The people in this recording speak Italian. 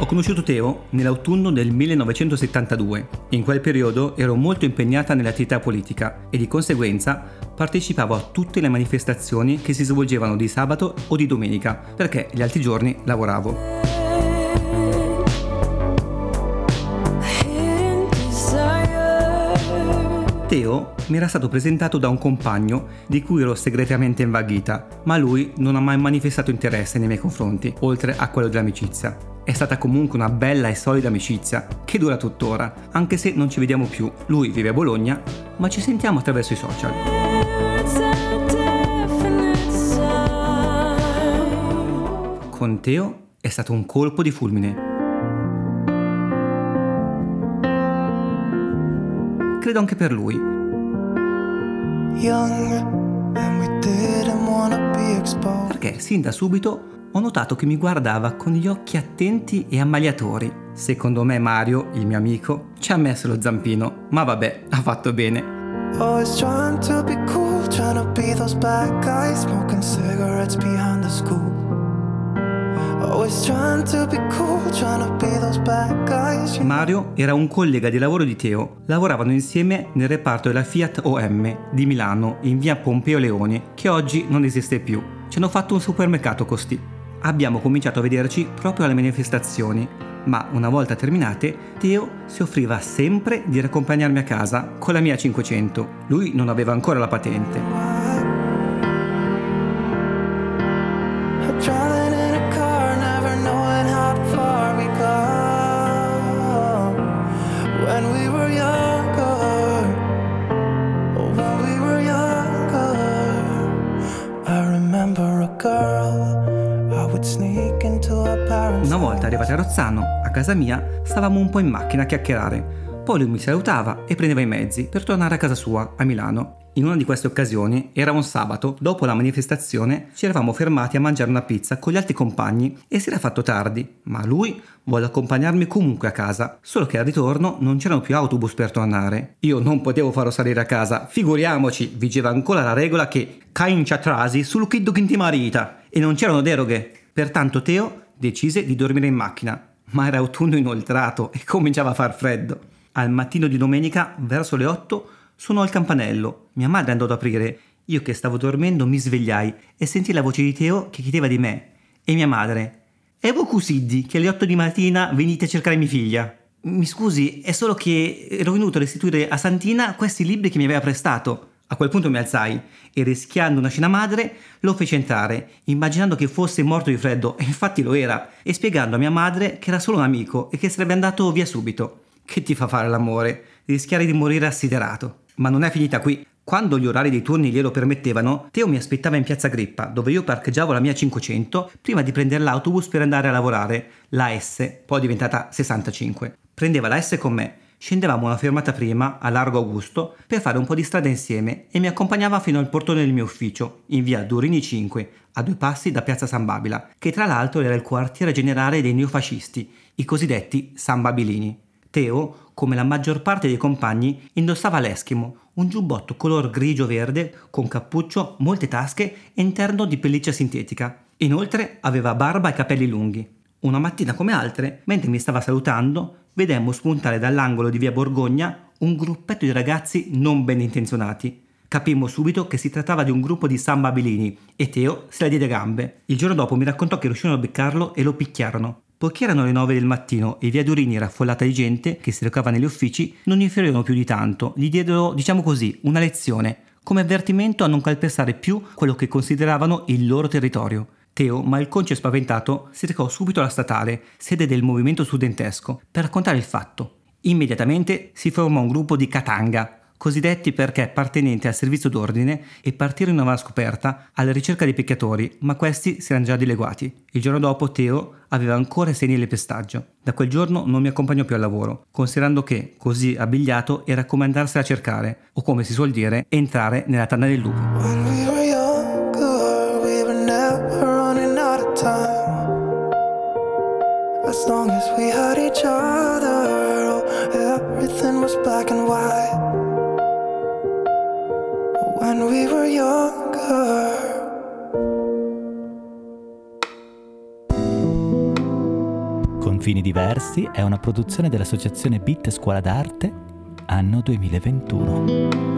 Ho conosciuto Teo nell'autunno del 1972. In quel periodo ero molto impegnata nell'attività politica e di conseguenza partecipavo a tutte le manifestazioni che si svolgevano di sabato o di domenica, perché gli altri giorni lavoravo. Teo mi era stato presentato da un compagno di cui ero segretamente invaghita, ma lui non ha mai manifestato interesse nei miei confronti, oltre a quello dell'amicizia. È stata comunque una bella e solida amicizia, che dura tuttora, anche se non ci vediamo più. Lui vive a Bologna, ma ci sentiamo attraverso i social. Con Teo è stato un colpo di fulmine. credo anche per lui. Perché sin da subito ho notato che mi guardava con gli occhi attenti e ammaliatori. Secondo me Mario, il mio amico, ci ha messo lo zampino, ma vabbè, ha fatto bene. Always trying to be cool, trying to be those bad guys, smoking cigarettes behind the school. Mario era un collega di lavoro di Teo. Lavoravano insieme nel reparto della Fiat OM di Milano in via Pompeo Leone, che oggi non esiste più. Ci hanno fatto un supermercato costì. Abbiamo cominciato a vederci proprio alle manifestazioni, ma una volta terminate, Teo si offriva sempre di raccompagnarmi a casa con la mia 500. Lui non aveva ancora la patente. Volta arrivati a Rozzano, a casa mia, stavamo un po' in macchina a chiacchierare. Poi lui mi salutava e prendeva i mezzi per tornare a casa sua, a Milano. In una di queste occasioni, era un sabato, dopo la manifestazione, ci eravamo fermati a mangiare una pizza con gli altri compagni e si era fatto tardi, ma lui volle accompagnarmi comunque a casa, solo che al ritorno non c'erano più autobus per tornare. Io non potevo farlo salire a casa, figuriamoci, vigeva ancora la regola che caincia trasi sul kiddo chi ti marita e non c'erano deroghe. Pertanto Teo decise di dormire in macchina, ma era autunno inoltrato e cominciava a far freddo. Al mattino di domenica, verso le 8, Suonò il campanello. Mia madre andò ad aprire. Io che stavo dormendo mi svegliai e sentii la voce di Teo che chiedeva di me. E mia madre. Evo Cusiddi, che alle 8 di mattina venite a cercare mia figlia. Mi scusi, è solo che ero venuto a restituire a Santina questi libri che mi aveva prestato. A quel punto mi alzai e rischiando una scena madre lo feci entrare, immaginando che fosse morto di freddo, e infatti lo era, e spiegando a mia madre che era solo un amico e che sarebbe andato via subito. Che ti fa fare l'amore? Rischiare di morire assiderato. Ma non è finita qui. Quando gli orari dei turni glielo permettevano, Teo mi aspettava in piazza Grippa, dove io parcheggiavo la mia 500 prima di prendere l'autobus per andare a lavorare, la S, poi diventata 65. Prendeva la S con me, scendevamo una fermata prima, a Largo Augusto, per fare un po' di strada insieme e mi accompagnava fino al portone del mio ufficio, in via Durini 5, a due passi da piazza San Babila, che tra l'altro era il quartiere generale dei neofascisti, i cosiddetti San Babilini. Teo, come la maggior parte dei compagni, indossava l'eschimo, un giubbotto color grigio-verde con cappuccio, molte tasche e interno di pelliccia sintetica. Inoltre aveva barba e capelli lunghi. Una mattina come altre, mentre mi stava salutando, vedemmo spuntare dall'angolo di via Borgogna un gruppetto di ragazzi non ben intenzionati. Capimmo subito che si trattava di un gruppo di sambabilini e Teo se la diede gambe. Il giorno dopo mi raccontò che riuscirono a beccarlo e lo picchiarono. Poiché erano le 9 del mattino e via Durini era affollata di gente che si recava negli uffici, non gli inferirono più di tanto, gli diedero, diciamo così, una lezione, come avvertimento a non calpestare più quello che consideravano il loro territorio. Teo, malconcio e spaventato, si recò subito alla statale, sede del movimento studentesco, per raccontare il fatto. Immediatamente si formò un gruppo di Katanga, cosiddetti perché appartenenti al servizio d'ordine e partirono una scoperta alla ricerca dei peccatori, ma questi si erano già dileguati. Il giorno dopo Teo aveva ancora del pestaggio. Da quel giorno non mi accompagnò più al lavoro, considerando che, così abbigliato, era come andarsela a cercare, o come si suol dire, entrare nella tanna del lupo. We had each other, everything was black and white. When we were younger. Confini diversi è una produzione dell'associazione Bit Scuola d'Arte, anno 2021.